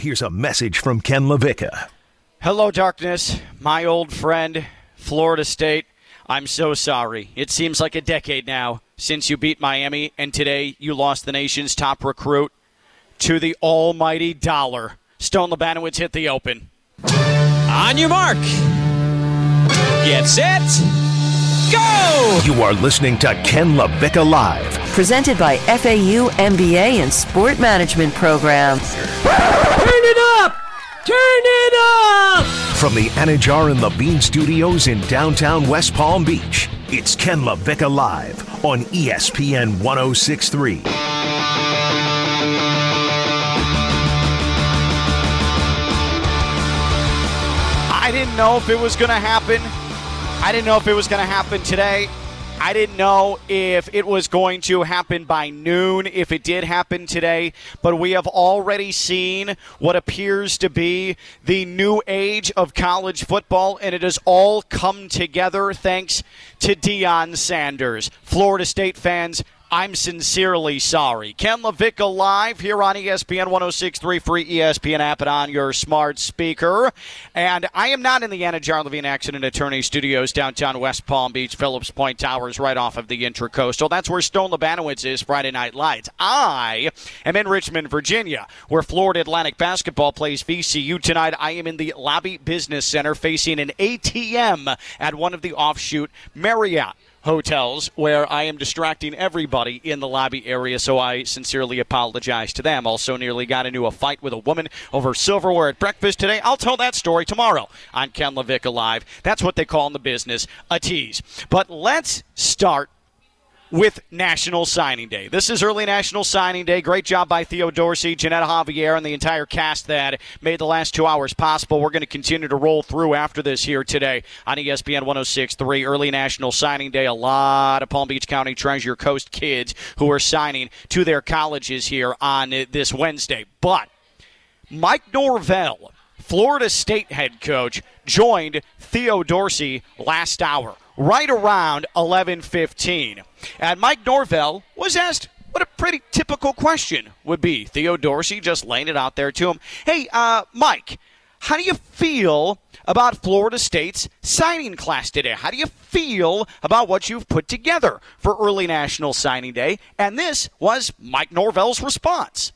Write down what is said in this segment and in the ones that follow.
Here's a message from Ken LaVicka. Hello, darkness, my old friend, Florida State. I'm so sorry. It seems like a decade now since you beat Miami, and today you lost the nation's top recruit to the almighty dollar. Stone Labanowitz hit the open. On your mark. Get set. Go! You are listening to Ken LaVicka Live. Presented by FAU MBA and Sport Management Program. Turn it up! Turn it up! From the Anidjar and Levine Studios in downtown West Palm Beach, it's Ken LaVicka Live on ESPN 1063. I didn't know if it was going to happen. I didn't know if it was going to happen today. I didn't know if it was going to happen by noon, if it did happen today, but we have already seen what appears to be the new age of college football, and it has all come together thanks to Deion Sanders. Florida State fans, I'm sincerely sorry. Ken LaVicka live here on ESPN 1063 free ESPN app and on your smart speaker. And I am not in the Anidjar Levine Accident Attorney Studios downtown West Palm Beach, Phillips Point Towers, right off of the Intracoastal. That's where Stone Labanowitz is Friday Night Lights. I am in Richmond, Virginia, where Florida Atlantic basketball plays VCU tonight. I am in the Lobby Business Center facing an ATM at one of the offshoot Marriott hotels where I am distracting everybody in the lobby area, so I sincerely apologize to them. Also, nearly got into a fight with a woman over silverware at breakfast today. I'll tell that story tomorrow on Ken LaVicka Live. That's what they call in the business a tease. But let's start with National Signing Day. This is early National Signing Day. Great job by Theo Dorsey, Jeanette Javier, and the entire cast that made the last two hours possible. We're going to continue to roll through after this here today on ESPN 1063. Early National Signing Day. A lot of Palm Beach County Treasure Coast kids who are signing to their colleges here on this Wednesday. But Mike Norvell, Florida State head coach, joined Theo Dorsey last hour, right around 11:15. And Mike Norvell was asked what a pretty typical question would be. Theo Dorsey just laying it out there to him. Hey, uh, Mike, how do you feel about Florida State's signing class today? How do you feel about what you've put together for early National Signing Day? And this was Mike Norvell's response.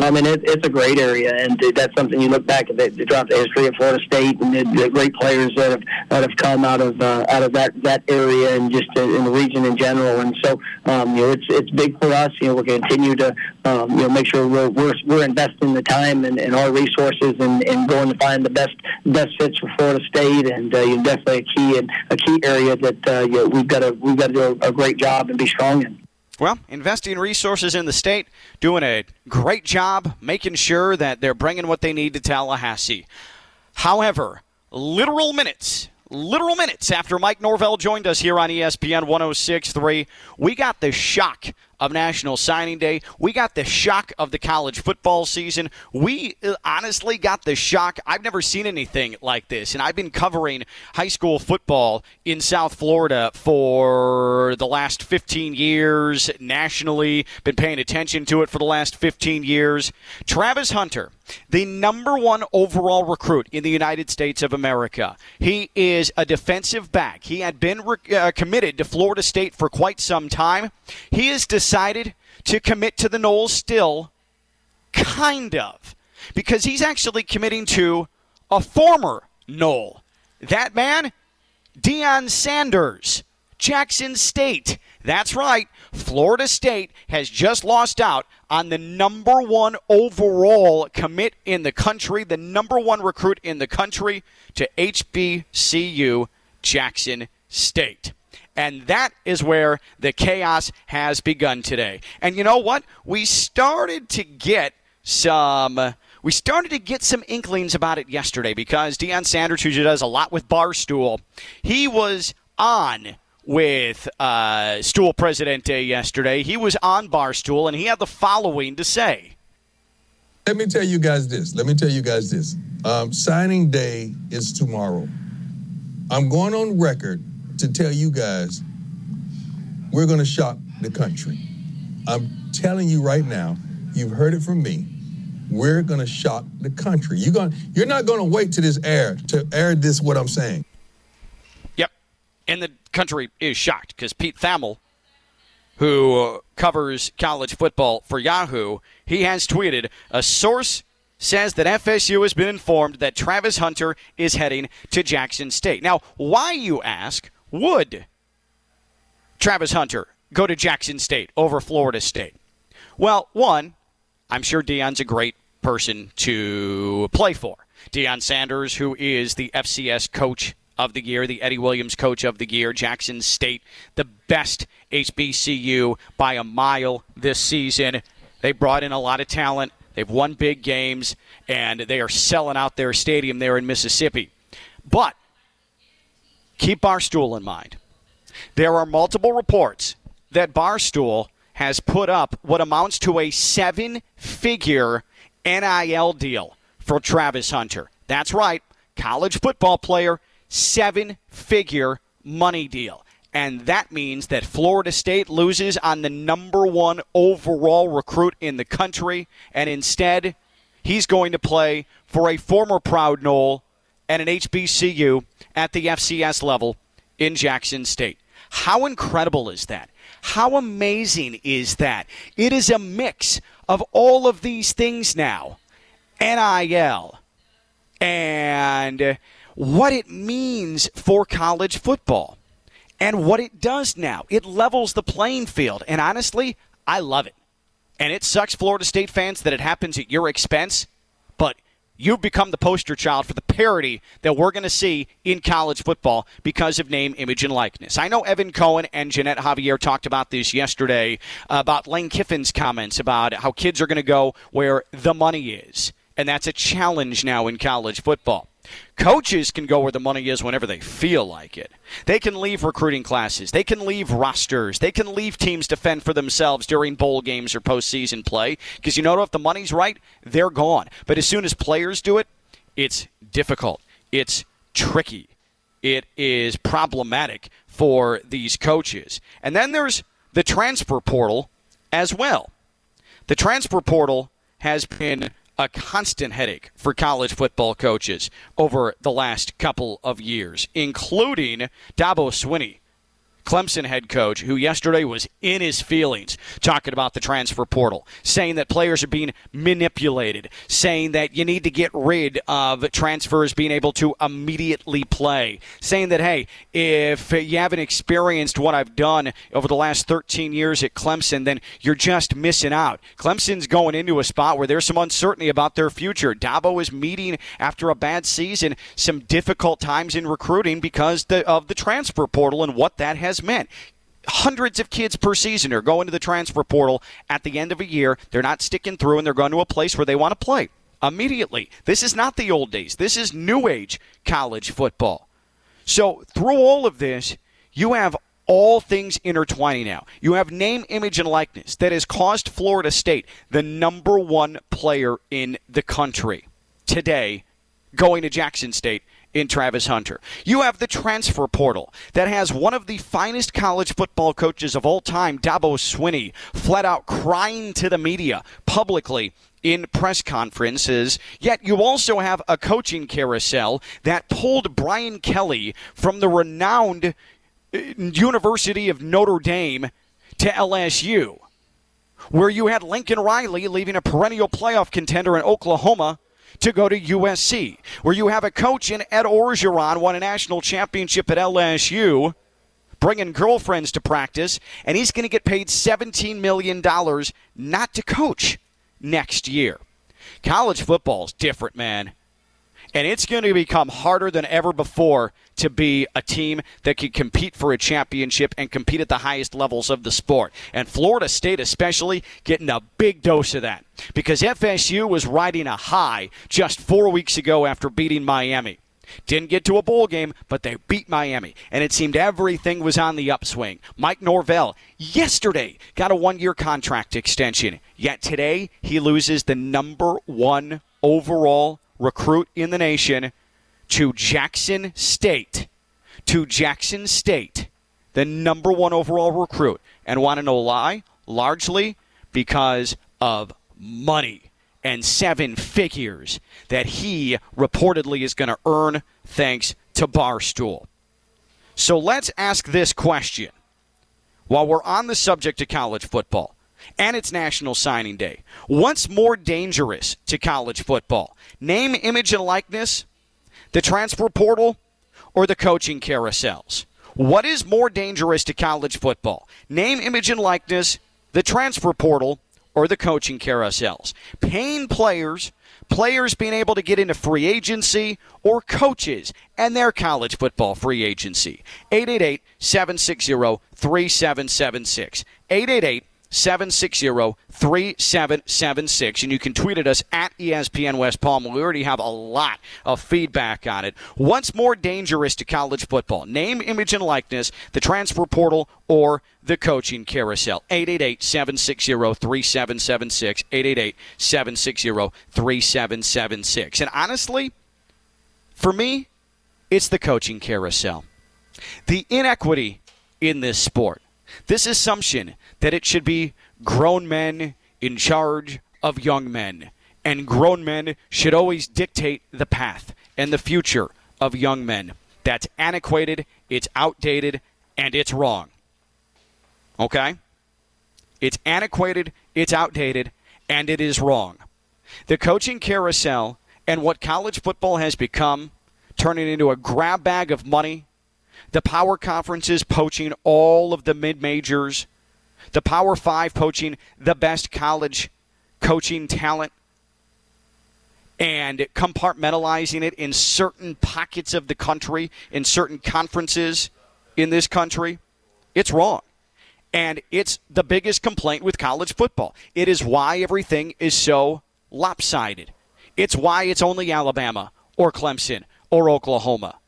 I mean, it, it's a great area, and that's something you look back at the, throughout the history of Florida State and the, the great players that have that have come out of uh, out of that that area and just in, in the region in general. And so, um, you know, it's it's big for us. You know, to continue to um, you know make sure we're we're, we're investing the time and, and our resources and, and going to find the best best fits for Florida State. And uh, you definitely a key and a key area that uh, you know, we've got to we've got to do a, a great job and be strong in. Well, investing resources in the state, doing a great job making sure that they're bringing what they need to Tallahassee. However, literal minutes, literal minutes after Mike Norvell joined us here on ESPN 1063, we got the shock of National Signing Day. We got the shock of the college football season. We uh, honestly got the shock. I've never seen anything like this, and I've been covering high school football in South Florida for the last 15 years nationally, been paying attention to it for the last 15 years. Travis Hunter, the number one overall recruit in the United States of America. He is a defensive back. He had been re- uh, committed to Florida State for quite some time. He has decided to commit to the Noles still, kind of, because he's actually committing to a former Nole. That man, Deion Sanders, Jackson State. That's right. Florida State has just lost out on the number one overall commit in the country, the number one recruit in the country to HBCU Jackson State. And that is where the chaos has begun today. And you know what? We started to get some. We started to get some inklings about it yesterday because Deion Sanders, who does a lot with Barstool, he was on with uh, Stool Presidente yesterday. He was on Barstool, and he had the following to say. Let me tell you guys this. Let me tell you guys this. Um, signing day is tomorrow. I'm going on record to tell you guys we're going to shock the country. I'm telling you right now, you've heard it from me. we're going to shock the country. You're going you're not going to wait to this air to air this what I'm saying. Yep. And the country is shocked because Pete Thamel, who uh, covers college football for Yahoo, he has tweeted a source says that FSU has been informed that Travis Hunter is heading to Jackson State. Now, why, you ask, would Travis Hunter go to Jackson State over Florida State? Well, one, I'm sure Deion's a great person to play for. Deion Sanders, who is the FCS coach of the year, the Eddie Williams coach of the year, Jackson State, the best HBCU by a mile this season. They brought in a lot of talent. They've won big games, and they are selling out their stadium there in Mississippi. But keep Barstool in mind. There are multiple reports that Barstool has put up what amounts to a seven figure NIL deal for Travis Hunter. That's right, college football player, seven figure money deal. And that means that Florida State loses on the number one overall recruit in the country, and instead, he's going to play for a former Proud Nole and an HBCU at the FCS level in Jackson State. How incredible is that? How amazing is that? It is a mix of all of these things now NIL and what it means for college football and what it does now. It levels the playing field. And honestly, I love it. And it sucks, Florida State fans, that it happens at your expense, but you've become the poster child for the parity that we're going to see in college football because of name, image, and likeness. I know Evan Cohen and Jeanette Javier talked about this yesterday about Lane Kiffin's comments about how kids are going to go where the money is. And that's a challenge now in college football. Coaches can go where the money is whenever they feel like it. They can leave recruiting classes. They can leave rosters. They can leave teams to fend for themselves during bowl games or postseason play. Because you know if the money's right, they're gone. But as soon as players do it, it's difficult. It's tricky. It is problematic for these coaches. And then there's the transfer portal as well. The transfer portal has been a constant headache for college football coaches over the last couple of years, including Dabo Swinney Clemson head coach, who yesterday was in his feelings talking about the transfer portal, saying that players are being manipulated, saying that you need to get rid of transfers being able to immediately play, saying that, hey, if you haven't experienced what I've done over the last 13 years at Clemson, then you're just missing out. Clemson's going into a spot where there's some uncertainty about their future. Dabo is meeting after a bad season some difficult times in recruiting because of the transfer portal and what that has meant hundreds of kids per season are going to the transfer portal at the end of a year. They're not sticking through and they're going to a place where they want to play immediately. This is not the old days. This is new age college football. So, through all of this, you have all things intertwining now. You have name, image, and likeness that has caused Florida State the number one player in the country today going to Jackson State in Travis Hunter. You have the transfer portal that has one of the finest college football coaches of all time, Dabo Swinney, flat out crying to the media publicly in press conferences. Yet you also have a coaching carousel that pulled Brian Kelly from the renowned uh, University of Notre Dame to LSU, where you had Lincoln Riley leaving a perennial playoff contender in Oklahoma to go to USC, where you have a coach in Ed Orgeron won a national championship at LSU, bringing girlfriends to practice, and he's going to get paid $17 million not to coach next year. College football is different, man. And it's going to become harder than ever before to be a team that can compete for a championship and compete at the highest levels of the sport. And Florida State, especially, getting a big dose of that because FSU was riding a high just four weeks ago after beating Miami. Didn't get to a bowl game, but they beat Miami, and it seemed everything was on the upswing. Mike Norvell, yesterday, got a one year contract extension, yet today he loses the number one overall recruit in the nation to Jackson State. To Jackson State, the number one overall recruit. And want to know why? Largely because of money and seven figures that he reportedly is going to earn thanks to Barstool. So let's ask this question while we're on the subject of college football and it's National Signing Day. What's more dangerous to college football? Name, image, and likeness, the transfer portal, or the coaching carousels? What is more dangerous to college football? Name, image, and likeness, the transfer portal, or the coaching carousels? Paying players, players being able to get into free agency, or coaches and their college football free agency. 888 760 3776. 888 760 3776. And you can tweet at us at ESPN West Palm. We already have a lot of feedback on it. What's more dangerous to college football? Name, image, and likeness, the transfer portal, or the coaching carousel. 888 760 3776. 888 760 3776. And honestly, for me, it's the coaching carousel. The inequity in this sport, this assumption that it should be grown men in charge of young men, and grown men should always dictate the path and the future of young men. That's antiquated, it's outdated, and it's wrong. Okay? It's antiquated, it's outdated, and it is wrong. The coaching carousel and what college football has become, turning into a grab bag of money, the power conferences poaching all of the mid majors the Power Five poaching the best college coaching talent and compartmentalizing it in certain pockets of the country, in certain conferences in this country, it's wrong. And it's the biggest complaint with college football. It is why everything is so lopsided. It's why it's only Alabama or Clemson or Oklahoma,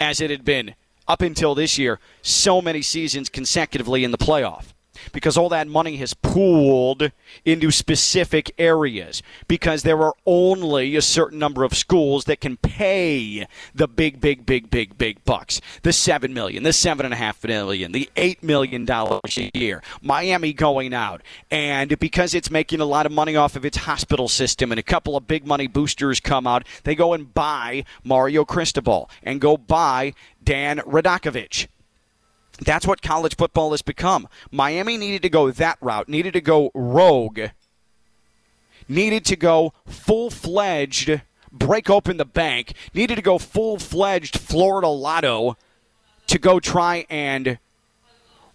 as it had been up until this year, so many seasons consecutively in the playoff because all that money has pooled into specific areas because there are only a certain number of schools that can pay the big, big, big, big, big bucks. The seven million, the seven and a half million, the eight million dollars a year. Miami going out. And because it's making a lot of money off of its hospital system and a couple of big money boosters come out, they go and buy Mario Cristobal and go buy Dan Radakovich that's what college football has become. Miami needed to go that route, needed to go rogue, needed to go full fledged, break open the bank, needed to go full fledged Florida Lotto to go try and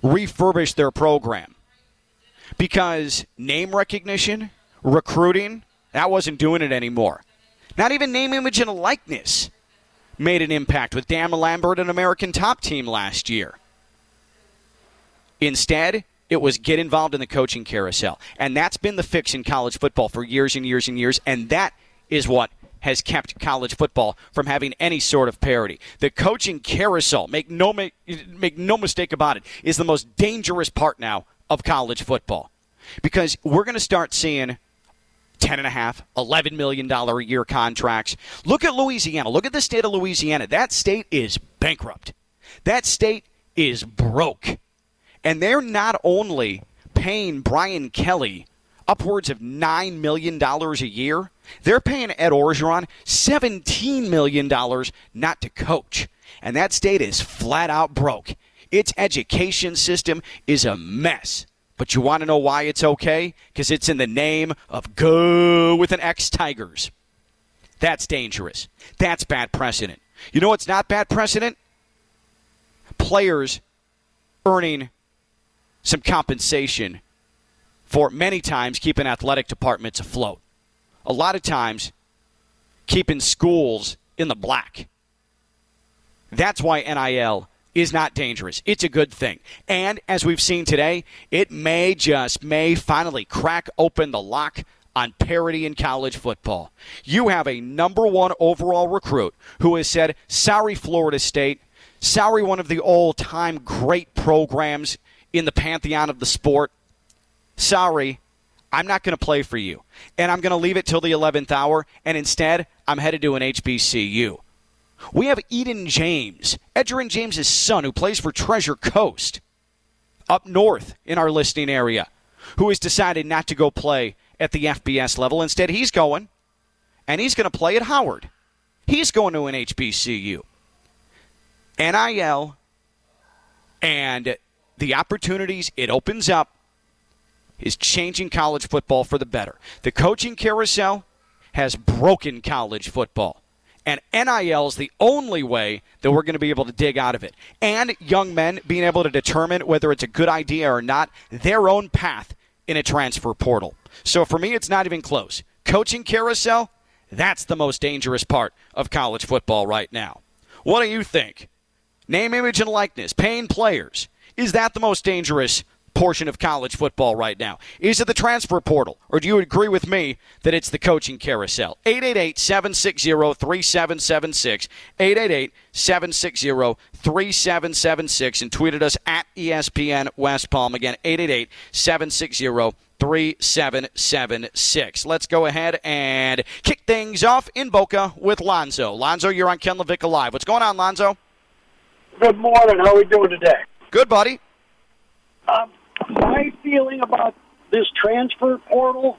refurbish their program. Because name recognition, recruiting, that wasn't doing it anymore. Not even name, image, and likeness made an impact with Dan Lambert, an American top team last year. Instead, it was get involved in the coaching carousel. And that's been the fix in college football for years and years and years. And that is what has kept college football from having any sort of parity. The coaching carousel, make no make, make no mistake about it, is the most dangerous part now of college football. Because we're going to start seeing 10 and a half, 11 million dollar a year contracts. Look at Louisiana. Look at the state of Louisiana. That state is bankrupt. That state is broke. And they're not only paying Brian Kelly upwards of $9 million a year, they're paying Ed Orgeron $17 million not to coach. And that state is flat out broke. Its education system is a mess. But you want to know why it's okay? Because it's in the name of Go with an X Tigers. That's dangerous. That's bad precedent. You know what's not bad precedent? Players earning some compensation for many times keeping athletic departments afloat. A lot of times keeping schools in the black. That's why NIL is not dangerous. It's a good thing. And as we've seen today, it may just may finally crack open the lock on parity in college football. You have a number 1 overall recruit who has said, "Sorry Florida State, sorry one of the all-time great programs in the pantheon of the sport, sorry, I'm not going to play for you. And I'm going to leave it till the 11th hour, and instead, I'm headed to an HBCU. We have Eden James, Edgerrin James' son, who plays for Treasure Coast up north in our listening area, who has decided not to go play at the FBS level. Instead, he's going and he's going to play at Howard. He's going to an HBCU. NIL and the opportunities it opens up is changing college football for the better. The coaching carousel has broken college football. And NIL is the only way that we're going to be able to dig out of it. And young men being able to determine whether it's a good idea or not, their own path in a transfer portal. So for me, it's not even close. Coaching carousel, that's the most dangerous part of college football right now. What do you think? Name, image, and likeness, paying players. Is that the most dangerous portion of college football right now? Is it the transfer portal? Or do you agree with me that it's the coaching carousel? 888 760 3776. 888 760 3776. And tweeted us at ESPN West Palm. Again, 888 760 3776. Let's go ahead and kick things off in Boca with Lonzo. Lonzo, you're on Ken LaVicka Live. What's going on, Lonzo? Good morning. How are we doing today? Good, buddy. Um, my feeling about this transfer portal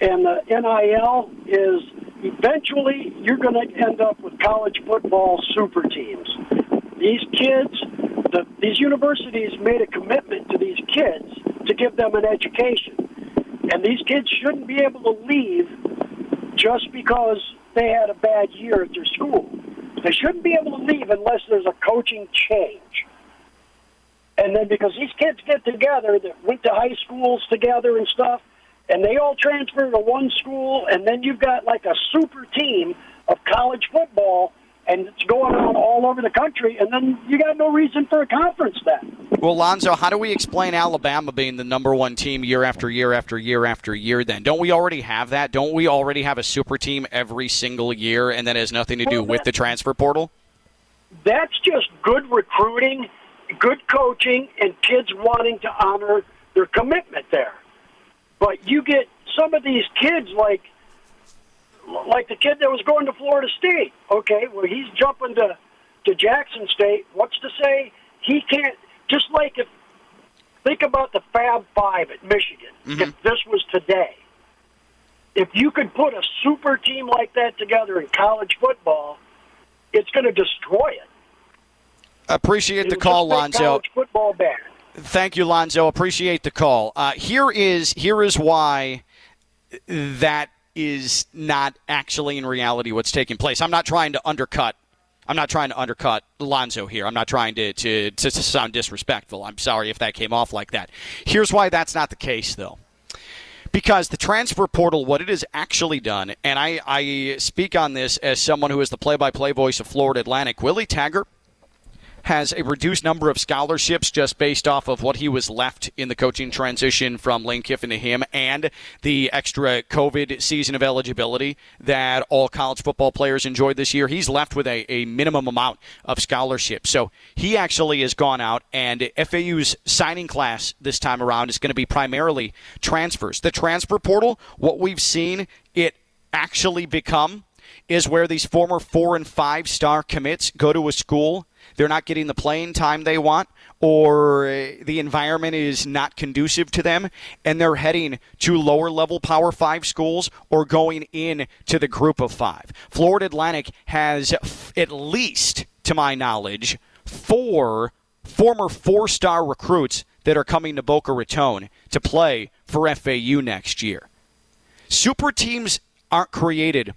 and the NIL is eventually you're going to end up with college football super teams. These kids, the, these universities made a commitment to these kids to give them an education. And these kids shouldn't be able to leave just because they had a bad year at their school. They shouldn't be able to leave unless there's a coaching change. And then because these kids get together that went to high schools together and stuff, and they all transfer to one school, and then you've got like a super team of college football, and it's going on all over the country, and then you got no reason for a conference then. Well, Lonzo, how do we explain Alabama being the number one team year after year after year after year then? Don't we already have that? Don't we already have a super team every single year, and that has nothing to do Well, with the transfer portal? That's just good recruiting, good coaching, and kids wanting to honor their commitment there. But you get some of these kids like like the kid that was going to Florida State. Okay, well he's jumping to to Jackson State. What's to say he can't? Just like if think about the Fab Five at Michigan. If mm-hmm. this was today, if you could put a super team like that together in college football, it's going to destroy it. Appreciate the call, Lonzo. Football bad. Thank you, Lonzo. Appreciate the call. Uh, here is here is why that is not actually in reality what's taking place. I'm not trying to undercut. I'm not trying to undercut Lonzo here. I'm not trying to, to, to, to sound disrespectful. I'm sorry if that came off like that. Here's why that's not the case, though. Because the transfer portal, what it has actually done, and I, I speak on this as someone who is the play by play voice of Florida Atlantic, Willie Taggart has a reduced number of scholarships just based off of what he was left in the coaching transition from Lane Kiffin to him and the extra COVID season of eligibility that all college football players enjoyed this year. He's left with a, a minimum amount of scholarships. So he actually has gone out, and FAU's signing class this time around is going to be primarily transfers. The transfer portal, what we've seen it actually become is where these former four and five star commits go to a school they're not getting the playing time they want or uh, the environment is not conducive to them and they're heading to lower level power 5 schools or going in to the group of 5 Florida Atlantic has f- at least to my knowledge four former four-star recruits that are coming to Boca Raton to play for FAU next year super teams aren't created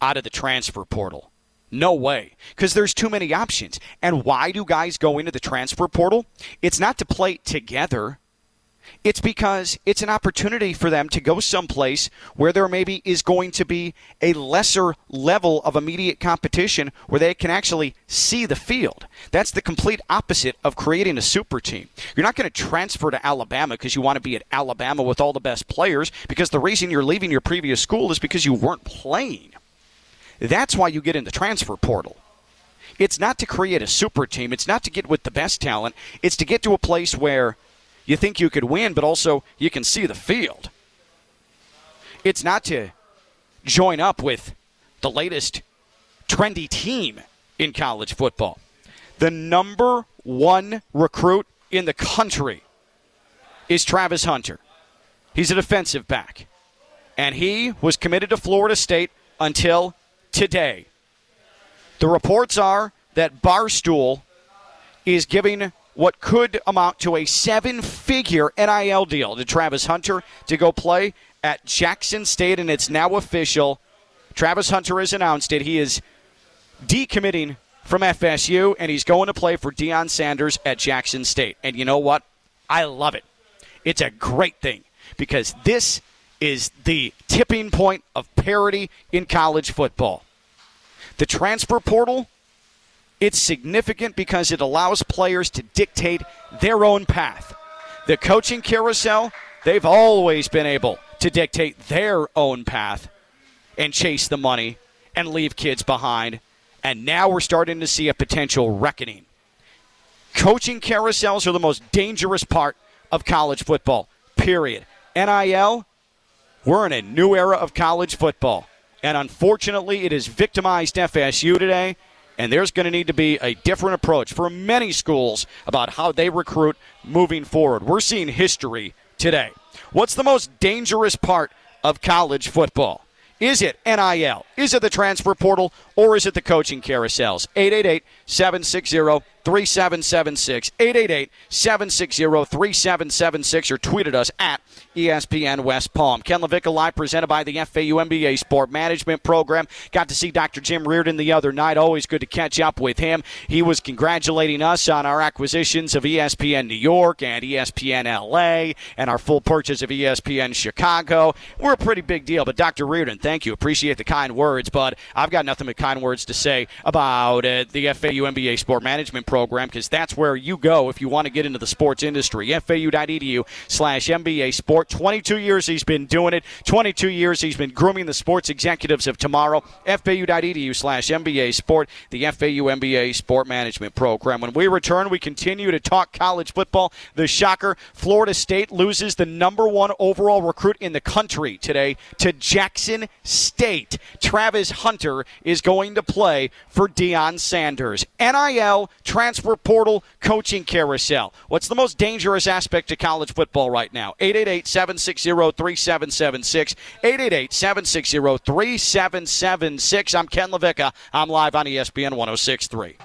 out of the transfer portal. No way. Because there's too many options. And why do guys go into the transfer portal? It's not to play together. It's because it's an opportunity for them to go someplace where there maybe is going to be a lesser level of immediate competition where they can actually see the field. That's the complete opposite of creating a super team. You're not going to transfer to Alabama because you want to be at Alabama with all the best players because the reason you're leaving your previous school is because you weren't playing. That's why you get in the transfer portal. It's not to create a super team. It's not to get with the best talent. It's to get to a place where you think you could win, but also you can see the field. It's not to join up with the latest trendy team in college football. The number one recruit in the country is Travis Hunter. He's a defensive back. and he was committed to Florida State until today. The reports are that Barstool is giving what could amount to a seven figure NIL deal to Travis Hunter to go play at Jackson State, and it's now official. Travis Hunter has announced it. He is decommitting from FSU, and he's going to play for Deion Sanders at Jackson State. And you know what? I love it. It's a great thing because this is the tipping point of parity in college football. The transfer portal, it's significant because it allows players to dictate their own path. The coaching carousel, they've always been able to dictate their own path and chase the money and leave kids behind. And now we're starting to see a potential reckoning. Coaching carousels are the most dangerous part of college football, period. NIL, we're in a new era of college football. And unfortunately, it has victimized FSU today. And there's going to need to be a different approach for many schools about how they recruit moving forward. We're seeing history today. What's the most dangerous part of college football? Is it NIL? Is it the transfer portal? Or is it the coaching carousels? 888 760 3776. 888 760 3776 or tweeted us at ESPN West Palm. Ken LaVicka Live presented by the FAU MBA Sport Management Program. Got to see Dr. Jim Riordan the other night. Always good to catch up with him. He was congratulating us on our acquisitions of ESPN New York and ESPN LA and our full purchase of ESPN Chicago. We're a pretty big deal, but Dr. Riordan, thank you. Appreciate the kind words, but I've got nothing but kind words to say about uh, the FAU MBA Sport Management Program because that's where you go if you want to get into the sports industry. FAU.edu slash MBA Sport. 22 years he's been doing it. 22 years he's been grooming the sports executives of tomorrow. FAU.edu slash MBA Sport, the FAU MBA Sport Management Program. When we return, we continue to talk college football. The shocker, Florida State loses the number one overall recruit in the country today to Jackson State. Travis Hunter is going to play for Deion Sanders. NIL, transfer portal, coaching carousel. What's the most dangerous aspect to college football right now? 888 760 3776. 888 760 3776. I'm Ken LaVicka. I'm live on ESPN 1063.